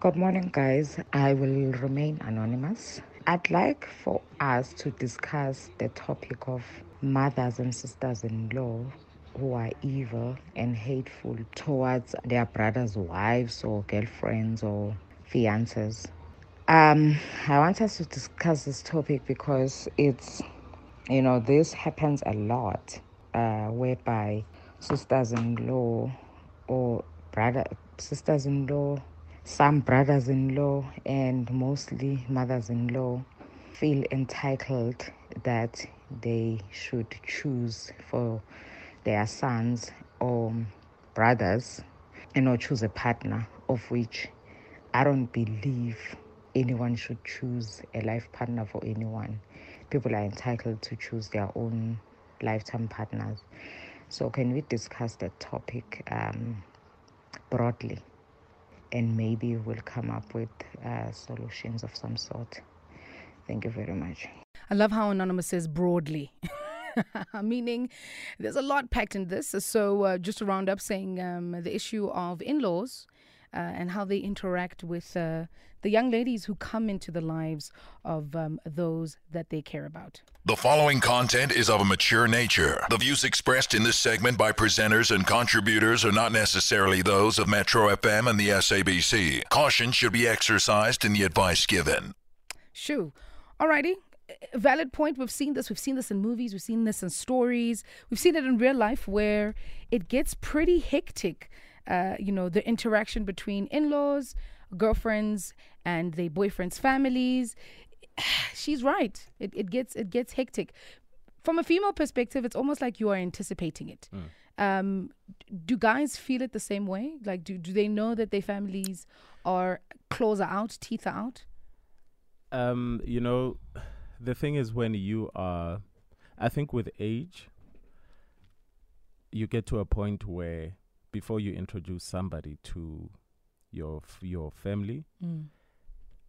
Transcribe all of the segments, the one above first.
Good morning, guys. I will remain anonymous. I'd like for us to discuss the topic of mothers and sisters in law who are evil and hateful towards their brothers' wives or girlfriends or fiancés. Um, I want us to discuss this topic because it's, you know, this happens a lot, uh, whereby sisters in law or brother sisters in law some brothers in law and mostly mothers in law feel entitled that they should choose for their sons or brothers and not choose a partner, of which I don't believe anyone should choose a life partner for anyone. People are entitled to choose their own lifetime partners. So, can we discuss the topic um, broadly? And maybe we'll come up with uh, solutions of some sort. Thank you very much. I love how Anonymous says broadly. Meaning, there's a lot packed in this. So, uh, just to round up, saying um, the issue of in laws and how they interact with uh, the young ladies who come into the lives of um, those that they care about. The following content is of a mature nature. The views expressed in this segment by presenters and contributors are not necessarily those of Metro FM and the SABC. Caution should be exercised in the advice given. Shoo. Alrighty. Valid point. We've seen this. We've seen this in movies. We've seen this in stories. We've seen it in real life where it gets pretty hectic uh, you know, the interaction between in laws, girlfriends, and their boyfriends' families. She's right. It, it gets it gets hectic. From a female perspective, it's almost like you are anticipating it. Mm. Um, do guys feel it the same way? Like, do, do they know that their families are claws are out, teeth are out? Um, you know, the thing is when you are, I think with age, you get to a point where before you introduce somebody to your f- your family, mm.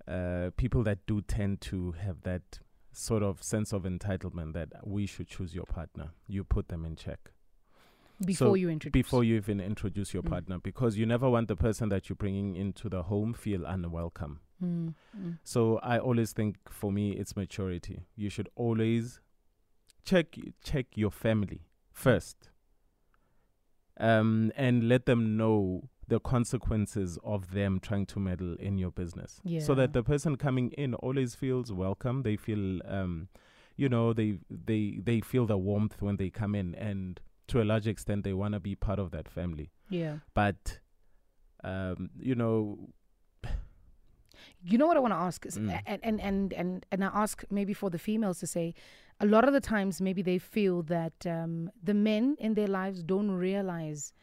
uh, people that do tend to have that sort of sense of entitlement that we should choose your partner. You put them in check before so you introduce before you even introduce your mm. partner because you never want the person that you're bringing into the home feel unwelcome. Mm. Mm. So I always think for me it's maturity. You should always check check your family first um, and let them know the consequences of them trying to meddle in your business. Yeah. So that the person coming in always feels welcome. They feel, um, you know, they they they feel the warmth when they come in, and to a large extent, they want to be part of that family. Yeah. But, um, you know. You know what I want to ask, is, mm. and, and and and and I ask maybe for the females to say, a lot of the times maybe they feel that um, the men in their lives don't realize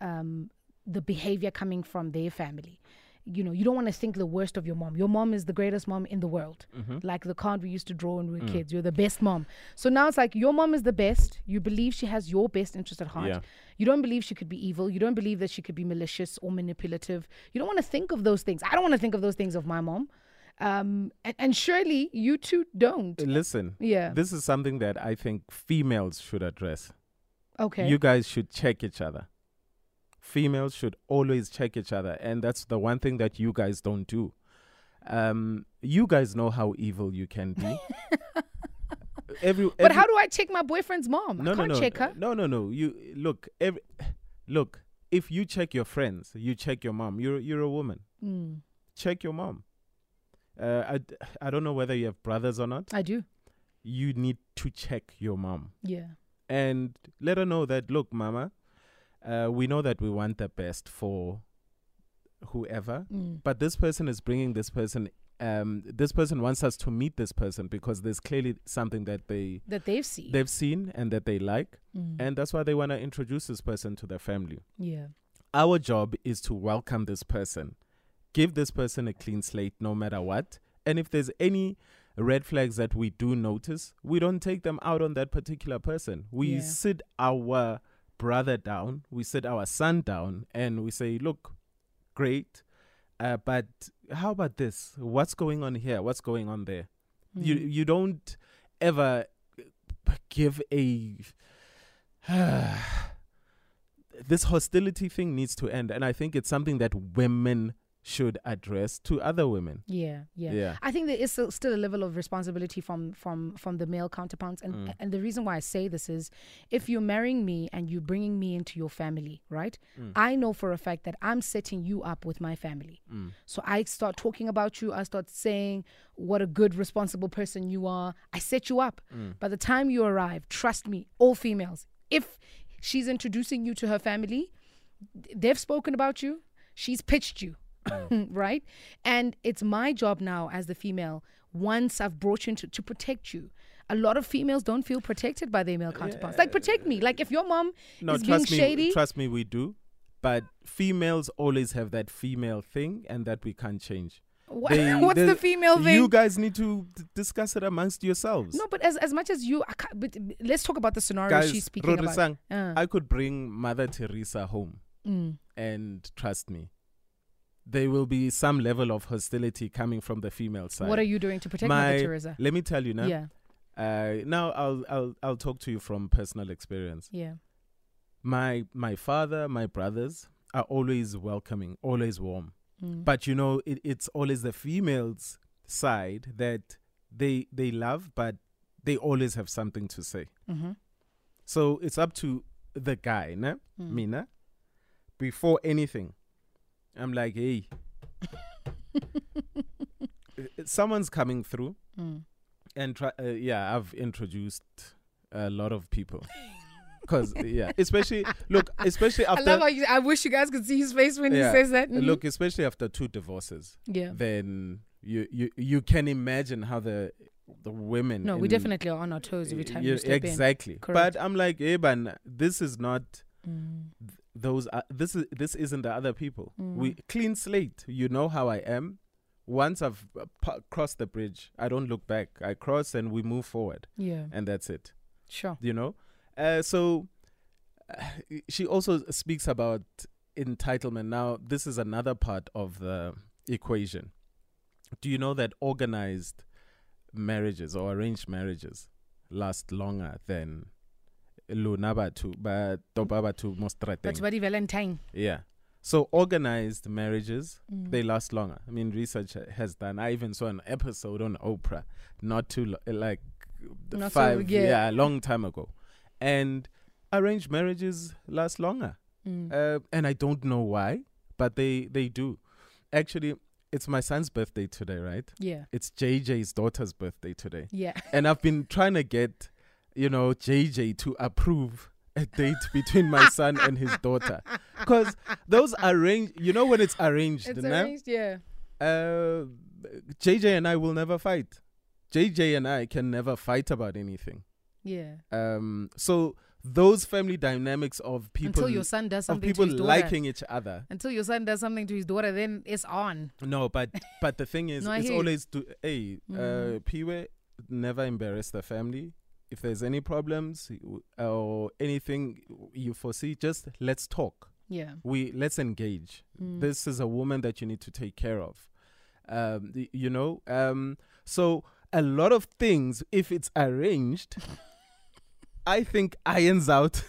um, the behavior coming from their family you know, you don't want to think the worst of your mom. Your mom is the greatest mom in the world. Mm-hmm. Like the card we used to draw when we were mm. kids. You're the best mom. So now it's like your mom is the best. You believe she has your best interest at heart. Yeah. You don't believe she could be evil. You don't believe that she could be malicious or manipulative. You don't want to think of those things. I don't want to think of those things of my mom. Um, and, and surely you two don't. Listen. Yeah. This is something that I think females should address. Okay. You guys should check each other. Females should always check each other. And that's the one thing that you guys don't do. Um, you guys know how evil you can be. every, every, but how do I check my boyfriend's mom? No, I can't no, no, check her. No, no, no. You look. Every, look. If you check your friends, you check your mom. You're you're a woman. Mm. Check your mom. Uh, I, I don't know whether you have brothers or not. I do. You need to check your mom. Yeah. And let her know that, look, mama, uh, we know that we want the best for whoever, mm. but this person is bringing this person. Um, this person wants us to meet this person because there's clearly something that they that they've seen, they've seen, and that they like, mm. and that's why they want to introduce this person to their family. Yeah, our job is to welcome this person give this person a clean slate no matter what. And if there's any red flags that we do notice, we don't take them out on that particular person. We yeah. sit our brother down, we sit our son down, and we say, look, great. Uh, but how about this? What's going on here? What's going on there? Mm. You you don't ever give a this hostility thing needs to end, and I think it's something that women should address to other women. Yeah, yeah, Yeah. I think there is still, a level of responsibility from from from the male counterparts, and Mm. and the reason why I say this is, if you're marrying me and you're bringing me into your family, right? Mm. I know for a fact that I'm setting you up with my family. Mm. So I start talking about you. I start saying what a good, responsible person you are. I set you up. Mm. By the time you arrive, trust me, all females, if she's introducing you to her family, they've spoken about you. She's pitched you, right? And it's my job now as the female, once I've brought you into to protect you. A lot of females don't feel protected by their male counterparts. Like protect me. Like if your mom No, is being trust me. shady, Trust me, we do. But females always have that female thing, and that we can't change. wha- They- what's the female thing? You guys need to d- discuss it amongst yourselves. No, but as as much as you, I can't, but let's talk about the scenario guys, she's speaking about. Uh, I could bring Mother Teresa home, mm, and trust me, there will be some level of hostility coming from the female side. what are you doing to protect My, Mother Teresa? Let me tell you now. Yeah, Uh, now I'll I'll I'll talk to you from personal experience. yeah, My my father, my brothers are always welcoming, always warm. mm, But you know, it, it's always the females' side that they they love, but they always have something to say. mm-hmm, So it's up to the guy, ne? mm. me, ne? Before anything, I'm like, hey, someone's coming through, Mm. and try. Uh, yeah, I've introduced a lot of people. Cause yeah, especially look, especially I after love how you. I wish you guys could see his face when Yeah. he says that. Mhm. Look, especially after two divorces, yeah. then you you you can imagine how the the women. No, we definitely are on our toes every time Yeah, you step exactly. Correct. But I'm like, hey, this is not in. th- those. Are, this is this isn't the other people. We Mm. clean slate. You know how I am. Once I've uh, pa- crossed the bridge, I don't look back. I cross and we move forward, yeah, and that's it. sure. You know. Uh, so uh, she also speaks about entitlement. Now, this is another part of the equation. Do you know that organized marriages or arranged marriages last longer than lunabatu but tobabatu That's mostrateng? Buddy Valentine. Yeah. So organized marriages Mm. they last longer. I mean, research has done. I even saw an episode on Oprah, not too lo- like Not so- five, yeah. yeah, a long time ago, and arranged marriages last longer. Mm. Uh, and I don't know why, but they they do. Actually, it's my son's birthday today, right? yeah, It's JJ's daughter's birthday today, yeah. and I've been trying to get, you know, JJ to approve a date between my son and his daughter, because those arranged. You know when it's arranged, It's arranged. Yeah. uh, JJ and I will never fight. JJ and I can never fight about anything. Yeah. Um, so those family dynamics of people Until your son does something people to his daughter. liking each other. Until your son does something to his daughter, then it's on. No, but but the thing is, No, it's always to hey, uh, Mm. Piwe never embarrass the family. If there's any problems or anything you foresee, just let's talk. Yeah. We let's engage. Mm. this is a woman that you need to take care of um you know um so a lot of things if it's arranged i think irons out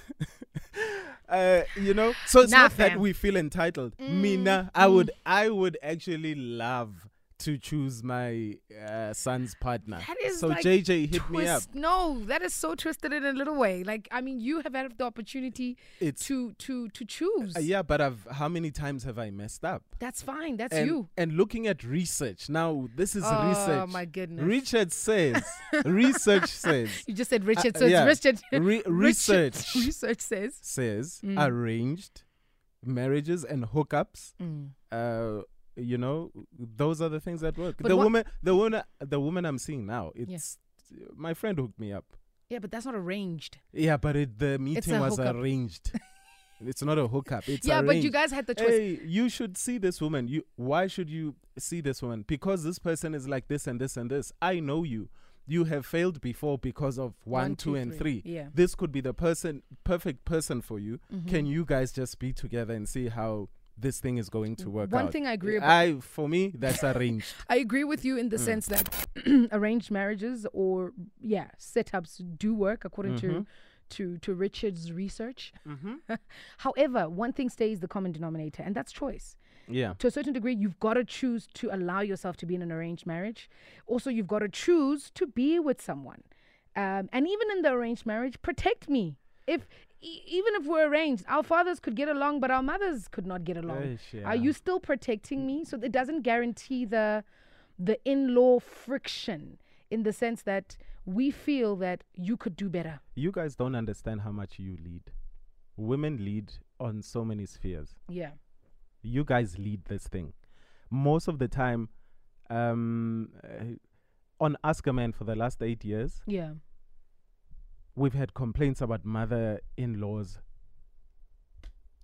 uh you know so it's Nah, not that we feel entitled Mm, mina i mm. would i would actually love to choose my uh, son's partner That is so like jj hit me up No, that is so twisted in a little way. Like, I mean, you have had the opportunity it's to to to choose. uh, yeah but i've how many times have i messed up That's fine. That's and, you. and looking at research now this is oh research Oh my goodness. Richard says, research says, you just said Richard, Uh, so yeah. it's Richard. re- Richard- research Research says. says Mm. arranged marriages and hookups. Mm. Uh, you know, those are the things that work. But the what- woman, the woman, the woman I'm seeing now. It's my friend hooked me up. Yeah, but that's not arranged. Yeah, but it, the meeting was hookup. arranged. it's not a hookup. It's yeah, arranged. but you guys had the choice. Hey, you should see this woman. You why should you see this woman? Because this person is like this and this and this. I know you. You have failed before because of one, two, and three. Yeah. This could be the person perfect person for you. Mhm. Can you guys just be together and see how this thing is going to work One out? thing I agree about. I for me that's arranged. I agree with you in the Mm. sense that arranged marriages or yeah setups do work according to Mhm. to to Richard's research. mm-hmm. However, one thing stays the common denominator, and that's choice. Yeah. to a certain degree, you've got to choose to allow yourself to be in an arranged marriage. Also, you've got to choose to be with someone. Um, and even in the arranged marriage, protect me. If e- even if we're arranged, our fathers could get along, but our mothers could not get along. Eish, yeah. Are you still protecting me? So it doesn't guarantee the the in-law friction in the sense that we feel that you could do better. You guys don't understand how much you lead. Women lead on so many spheres. Yeah. You guys lead this thing. Most of the time, um, uh, on Ask a Man for the last eight years, Yeah. We've had complaints about mother-in-laws.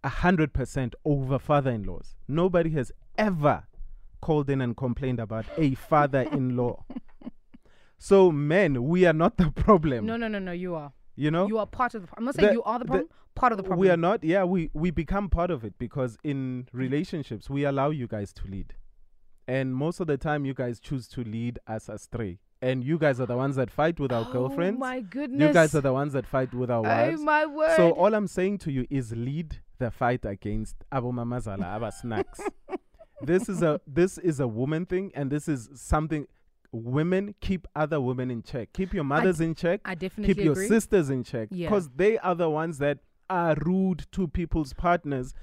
A hundred percent over father-in-laws. Nobody has ever called in and complained about a father-in-law. so, men, we are not the problem. No, no, no, no. You are. You know, You are part of the. I'm not saying The- you are the the- problem. part of the problem. we are not. Yeah, we we become part of it because in relationships we allow you guys to lead, and most of the time you guys choose to lead us astray, and you guys are the ones that fight with our Oh girlfriends. my goodness. You guys are the ones that fight with our Oh my word. So all I'm saying to you is lead the fight against Abu Mamazala, Aba Snacks. this is a this is a woman thing, and this is something. Women keep other women in check. Keep your mothers in check. I definitely keep your agree. sisters in check Yeah. because they are the ones that are rude to people's partners.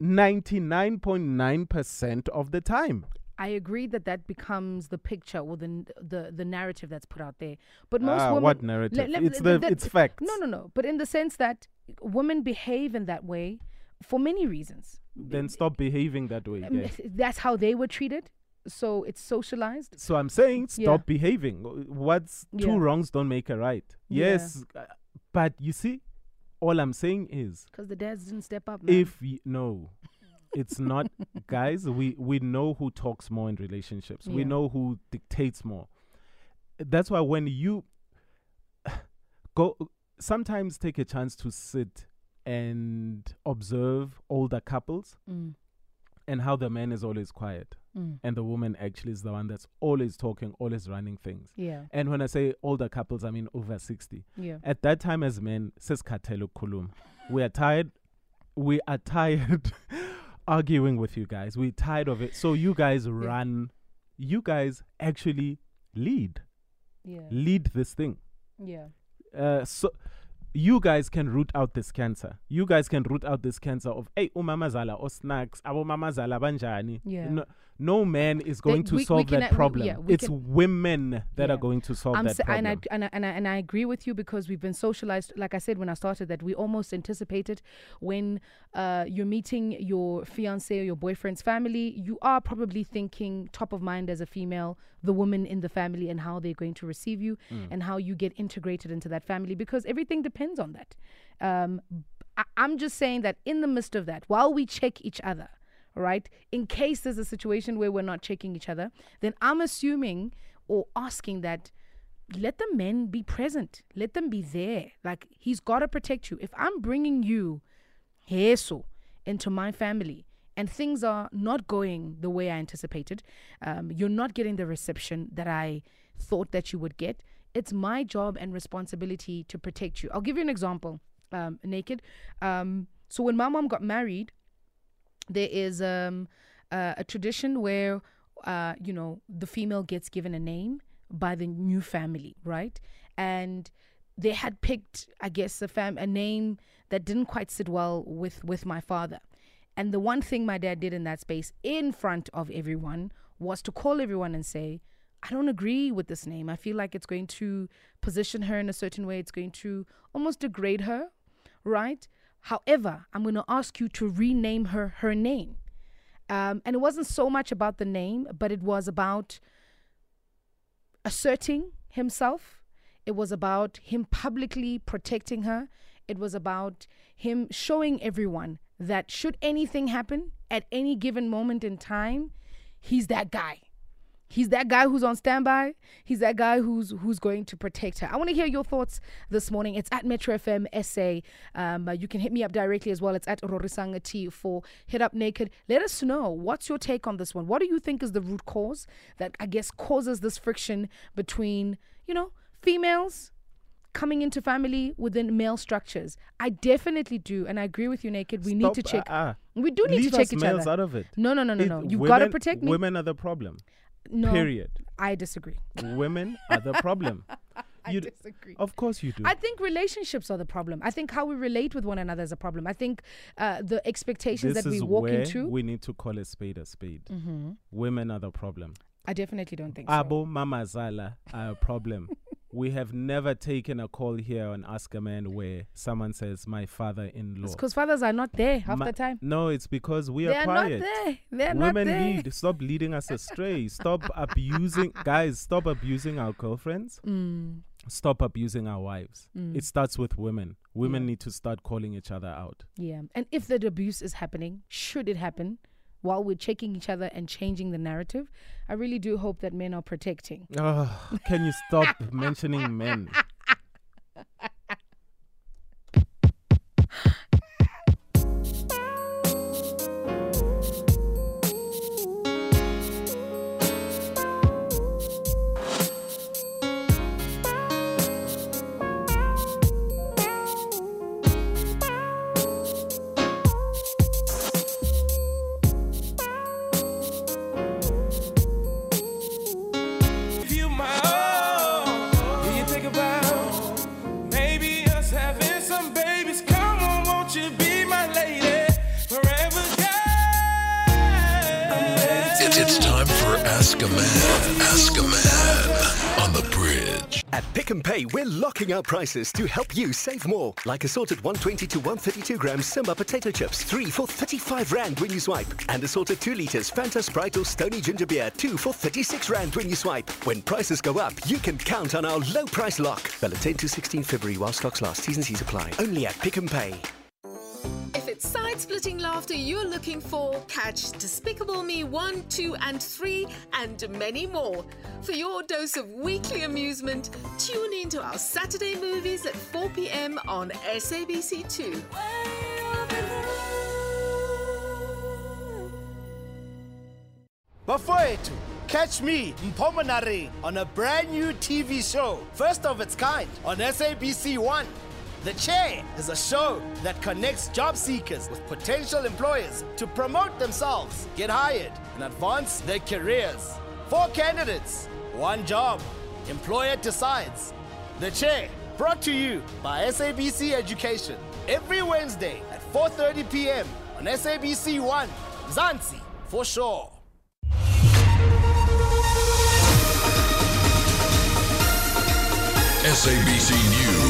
99.9% of the time. I agree that that becomes the picture or the the the narrative that's put out there. But most Ah, women, what narrative? it's the that- it's facts. No, no, no. But in the sense that women behave in that way for many reasons. Then stop behaving that way. Um. That's how they were treated. So it's socialized. So I'm saying stop Yeah. behaving. What's two Yeah. wrongs don't make a right. Yes, uh, but you see, all I'm saying is Because the dads didn't step up. Man. if y- no, it's not, guys. We we know who talks more in relationships. We know who dictates more. That's why when you go, sometimes take a chance to sit and observe older couples Mm, and how the man is always quiet mm, and the woman actually is the one that's always talking, always running things. yeah, And when I say older couples, I mean over 60. yeah. At that time, as men, kulum. We are tired. We are tired arguing with you guys. We're tired of it. So you guys run. You guys actually lead. Yeah. Lead this thing. Yeah. Uh, so you guys can root out this cancer. You guys can root out this cancer of hey umamazala or snacks, abo mamazala banjani. Yeah. No, no man is going They- to we- we solve can that a- we- problem. yeah, we it's can- women that Yeah. are going to solve I'm that problem. and, I, and, I, and, I, and I agree with you because we've been socialized. Like I said when I started, that we almost anticipated when uh, you're meeting your fiance or your boyfriend's family, you are probably thinking top of mind as a female, the woman in the family and how they're going to receive you Mm. and how you get integrated into that family because everything depends on that. Um, I, I'm just saying that in the midst of that, while we check each other, right? In case there's a situation where we're not checking each other, then I'm assuming or asking that let the men be present. Let them be there. Like he's got to protect you. If I'm bringing you Heso into my family and things are not going the way I anticipated, um, you're not getting the reception that I thought that you would get. It's my job and responsibility to protect you. I'll give you an example. Um, naked. Um, so when my mom got married, there is um, uh, a tradition where uh, you know the female gets given a name by the new family, right? And they had picked, I guess, a fam a name that didn't quite sit well with with my father. And the one thing my dad did in that space, in front of everyone, was to call everyone and say, I don't agree with this name. I feel like it's going to position her in a certain way. It's going to almost degrade her, right? However, I'm going to ask you to rename her her name. Um, and it wasn't so much about the name, but it was about asserting himself. It was about him publicly protecting her. It was about him showing everyone that should anything happen at any given moment in time, he's that guy. He's that guy who's on standby. He's that guy who's who's going to protect her. I want to hear your thoughts this morning. It's at Metro FM SA. Um, uh, you can hit me up directly as well. It's at Rorisanga T for Hit Up Naked. Let us know what's your take on this one. What do you think is the root cause that I guess causes this friction between you know females coming into family within male structures? I definitely do, and I agree with you, Naked. We need to check. uh, uh, We do need Leave to check each males other. out of it. No, no, no, no, It- no. You've women, got to protect me. Women are the problem. No, Period. I disagree. women are the problem. I disagree. Of course you do. I think relationships are the problem. I think how we relate with one another is a problem. I think uh, the expectations this that we walk into. we need to call a spade a spade. Mm-hmm. Women are the problem. I definitely don't think so. Abo Mama Zala are a problem. we have never taken a call here on Ask a Man where someone says, My father in law. It's because fathers are not there half Ma- the time. No, it's because we They are are quiet. not there. They are not Women there. lead. Stop leading us astray. Stop abusing, guys. Stop abusing our girlfriends. Mm. Stop abusing our wives. Mm. It starts with women. Women Yeah. need to start calling each other out. Yeah. And if that abuse is happening, should it happen, while we're checking each other and changing the narrative, I really do hope that men are protecting. Oh, can you stop mentioning men? It's, time for Ask a Man. Ask a Man on the bridge. At Pick n Pay, we're locking our prices to help you save more. Like assorted 120 to 132 grams Simba potato chips, 3 for 35 Rand when you swipe. And assorted 2 litres Fanta Sprite or Stoney Ginger Beer, 2 for 36 Rand when you swipe. When prices go up, you can count on our low price lock. Valid 10 to 16 February while stocks last. C's apply. Only at Pick n Pay. If it's side splitting laughter you're looking for, catch Despicable Me 1, 2, and 3, and many more. For your dose of weekly amusement, tune in to our Saturday movies at 4 pm on SABC2. Bafowethu, catch me, Mpomanari, on a brand new TV show, first of its kind, on SABC One. The Chair is a show that connects job seekers with potential employers to promote themselves, get hired, and advance their careers. Four candidates, one job. Employer decides. The Chair, brought to you by SABC Education, every Wednesday at 4:30 p.m. on SABC One. Zanzi, for sure. SABC News.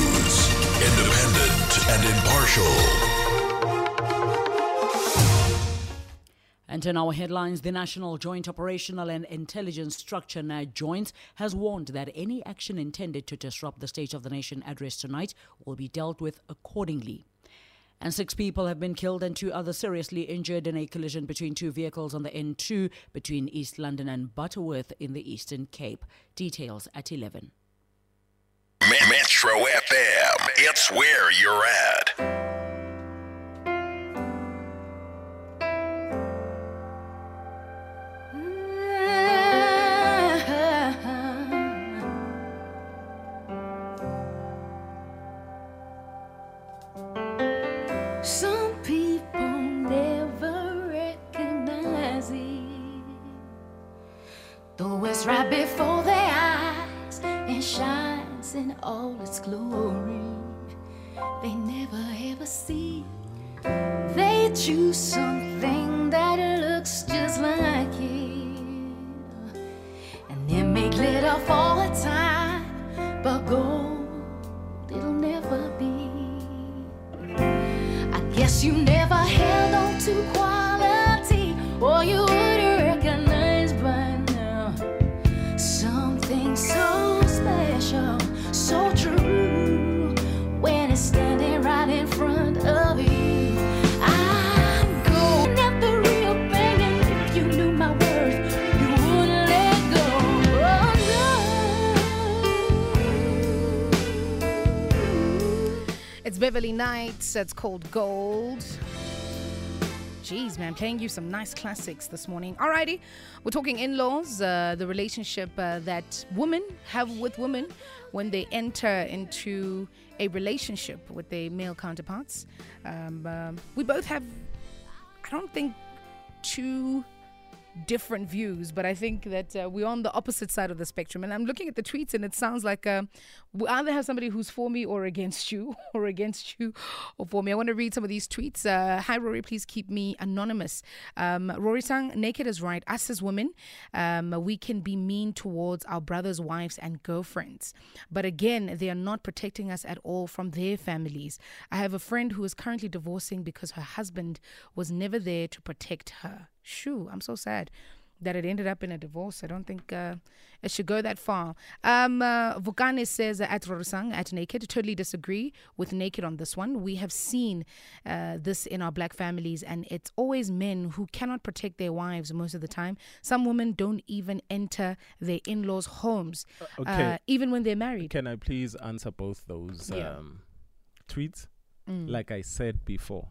Independent and impartial. And in our headlines, the National Joint Operational and Intelligence Structure NATJOINTS has warned that any action intended to disrupt the State of the Nation address tonight will be dealt with accordingly. And six people have been killed and two others seriously injured in a collision between two vehicles on the N2 between East London and Butterworth in the Eastern Cape. Details at 11. Metro FM. It's where you're at. They never ever see. They choose something Beverly Knights. It's called Gold. Jeez, man, playing you some nice classics this morning. Alrighty, we're talking in laws, uh, the relationship uh, that women have with women when they enter into a relationship with their male counterparts. Um, um, we both have I don't think two different views, but I think that uh, we're on the opposite side of the spectrum. And I'm looking at the tweets, and it sounds like uh, we either have somebody who's for me or against you, or against you or for me. I want to read some of these tweets. Uh, Hi, Rory, please keep me anonymous. Um, Rorisang, naked is right. Us as women, um, we can be mean towards our brothers' wives and girlfriends. But again, they are not protecting us at all from their families. I have a friend who is currently divorcing because her husband was never there to protect her. Shoo, I'm so sad that it ended up in a divorce. I don't think uh, it should go that far. Um, uh, Vukane says uh, at Rorisang, at Naked, totally disagree with Naked on this one. We have seen uh, this in our black families, and it's always men who cannot protect their wives most of the time. Some women don't even enter their in laws' homes, okay. uh, even when they're married. Can I please answer both those Yeah. um, tweets? Mm. Like I said before,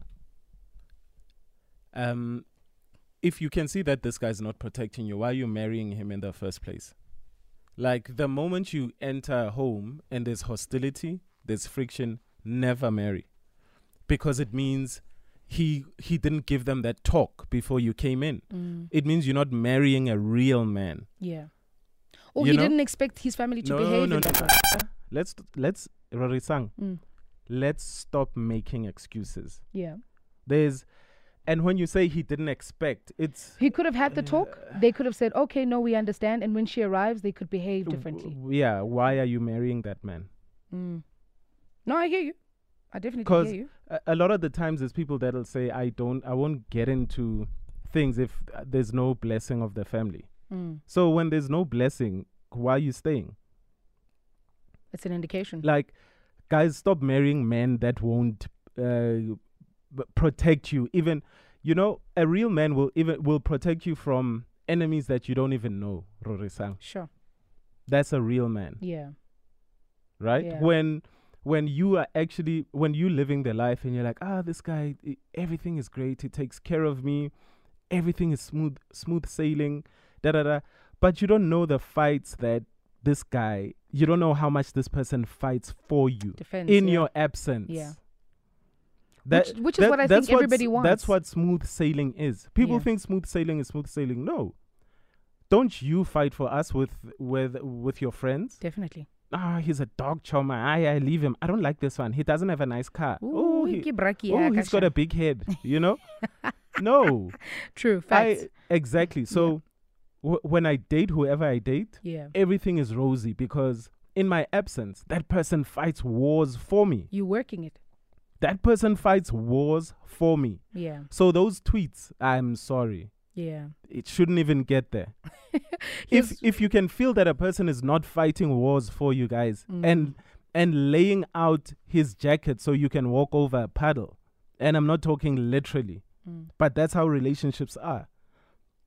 um, if you can see that this guy's not protecting you, why are you marrying him in the first place? Like the moment you enter a home and there's hostility, there's friction, never marry, because it means he he didn't give them that talk before you came in. Mm. It means you're not marrying a real man. Yeah. Or You he know? didn't expect his family to no, behave no, in no. that way. Let's let's Rorisang. Mm. Let's stop making excuses. Yeah. There's and when you say he didn't expect, it's He could have had the talk. They could have said, okay, no, we understand. And when she arrives, they could behave differently. w- yeah, why are you marrying that man? Mm. No, I hear you. I definitely hear you. a, a lot of the times there's people that'll say I don't I won't get into things if uh, there's no blessing of the family. Mm. So when there's no blessing, why are you staying? It's an indication. Like guys stop marrying men that won't uh, protect you even you know a real man will even will protect you from enemies that you don't even know Rorisang. Sure. That's a real man. Yeah. right Yeah. when when you are actually when you living the life and you're like ah this guy i- everything is great he takes care of me everything is smooth smooth sailing da da da but you don't know the fights that this guy you don't know how much this person fights for you Defends, in yeah. your absence Yeah. That, Which- which is what I that's think everybody wants. That's what smooth sailing is. People Yeah. think smooth sailing is smooth sailing. No, don't you fight for us with with with your friends? Definitely. ah, he's a dog choma. I, I leave him. I don't like this one. He doesn't have a nice car. Ooh, oh, he, oh he's got a big head. You know? no. True. Facts. I, exactly. So w- when I date whoever I date, Yeah. everything is rosy because in my absence, that person fights wars for me. You're working it. That person fights wars for me. Yeah. So those tweets, I'm sorry. Yeah. It shouldn't even get there. if if you can feel that a person is not fighting wars for you guys Mm. and and laying out his jacket so you can walk over a puddle, and I'm not talking literally, Mm. but that's how relationships are.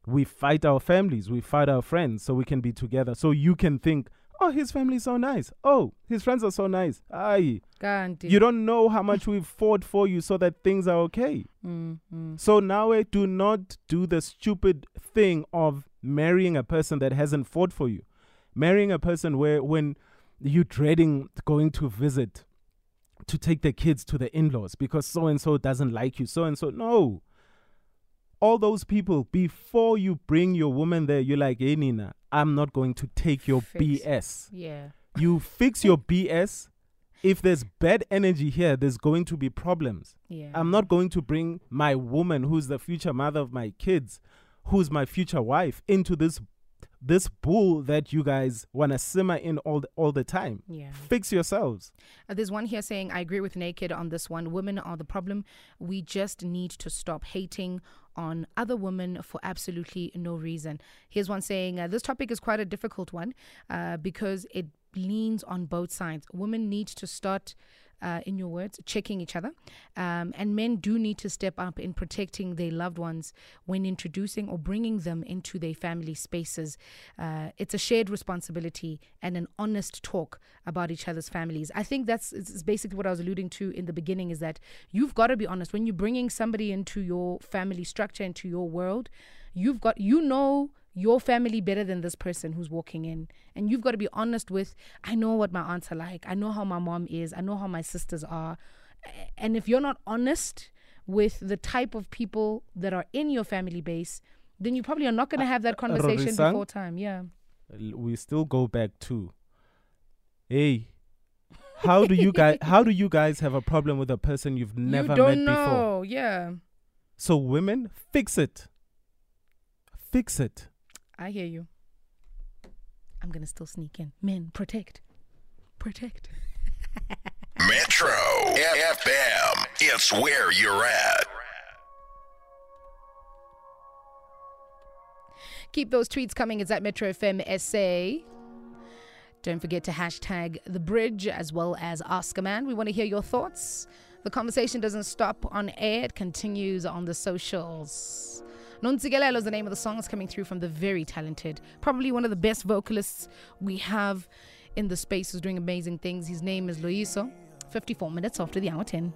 We fight our families, we fight our friends so we can be together. So you can think, oh, his family's so nice. Oh, his friends are so nice. Aye. Kanti. You don't know how much we've fought for you so that things are okay. Mm, mm. So now eh, do not do the stupid thing of marrying a person that hasn't fought for you. Marrying a person where when you're dreading going to visit to take the kids to the in-laws because so and so doesn't like you. So and so no. All those people before you bring your woman there, you're like, hey Nina, I'm not going to take your Fix. BS. Yeah. You fix your BS. If there's bad energy here, there's going to be problems. Yeah. I'm not going to bring my woman, who's the future mother of my kids, who's my future wife, into this this bull that you guys want to simmer in all the, all the time. Yeah. Fix yourselves. Uh, there's one here saying, I agree with Naked on this one. Women are the problem. We just need to stop hating on other women for absolutely no reason. Here's one saying, uh, This topic is quite a difficult one uh, because it leans on both sides. Women need to start. Uh, in your words, checking each other. Um, and men do need to step up in protecting their loved ones when introducing or bringing them into their family spaces. Uh, it's a shared responsibility and an honest talk about each other's families. I think that's is basically what I was alluding to in the beginning is that you've got to be honest. When you're bringing somebody into your family structure, into your world, you've got, you know, your family better than this person who's walking in. And you've got to be honest with, I know what my aunts are like. I know how my mom is. I know how my sisters are. And if you're not honest with the type of people that are in your family base, then you probably are not going to uh, have that uh, conversation Rorisang? before time. Yeah. We still go back to hey how do you guys how do you guys have a problem with a person you've never you don't met know. before Yeah. so women fix it fix it I hear you. I'm going to still sneak in. Men, protect. Protect. Metro FM. It's where you're at. Keep those tweets coming. It's at Metro FM SA. Don't forget to hashtag the bridge as well as Ask a Man. We want to hear your thoughts. The conversation doesn't stop on air, it continues on the socials. Nontsigelelo is the name of the song. It's coming through from the very talented, probably one of the best vocalists we have in the space who's doing amazing things. His name is Loyiso. 54 minutes after the hour 10.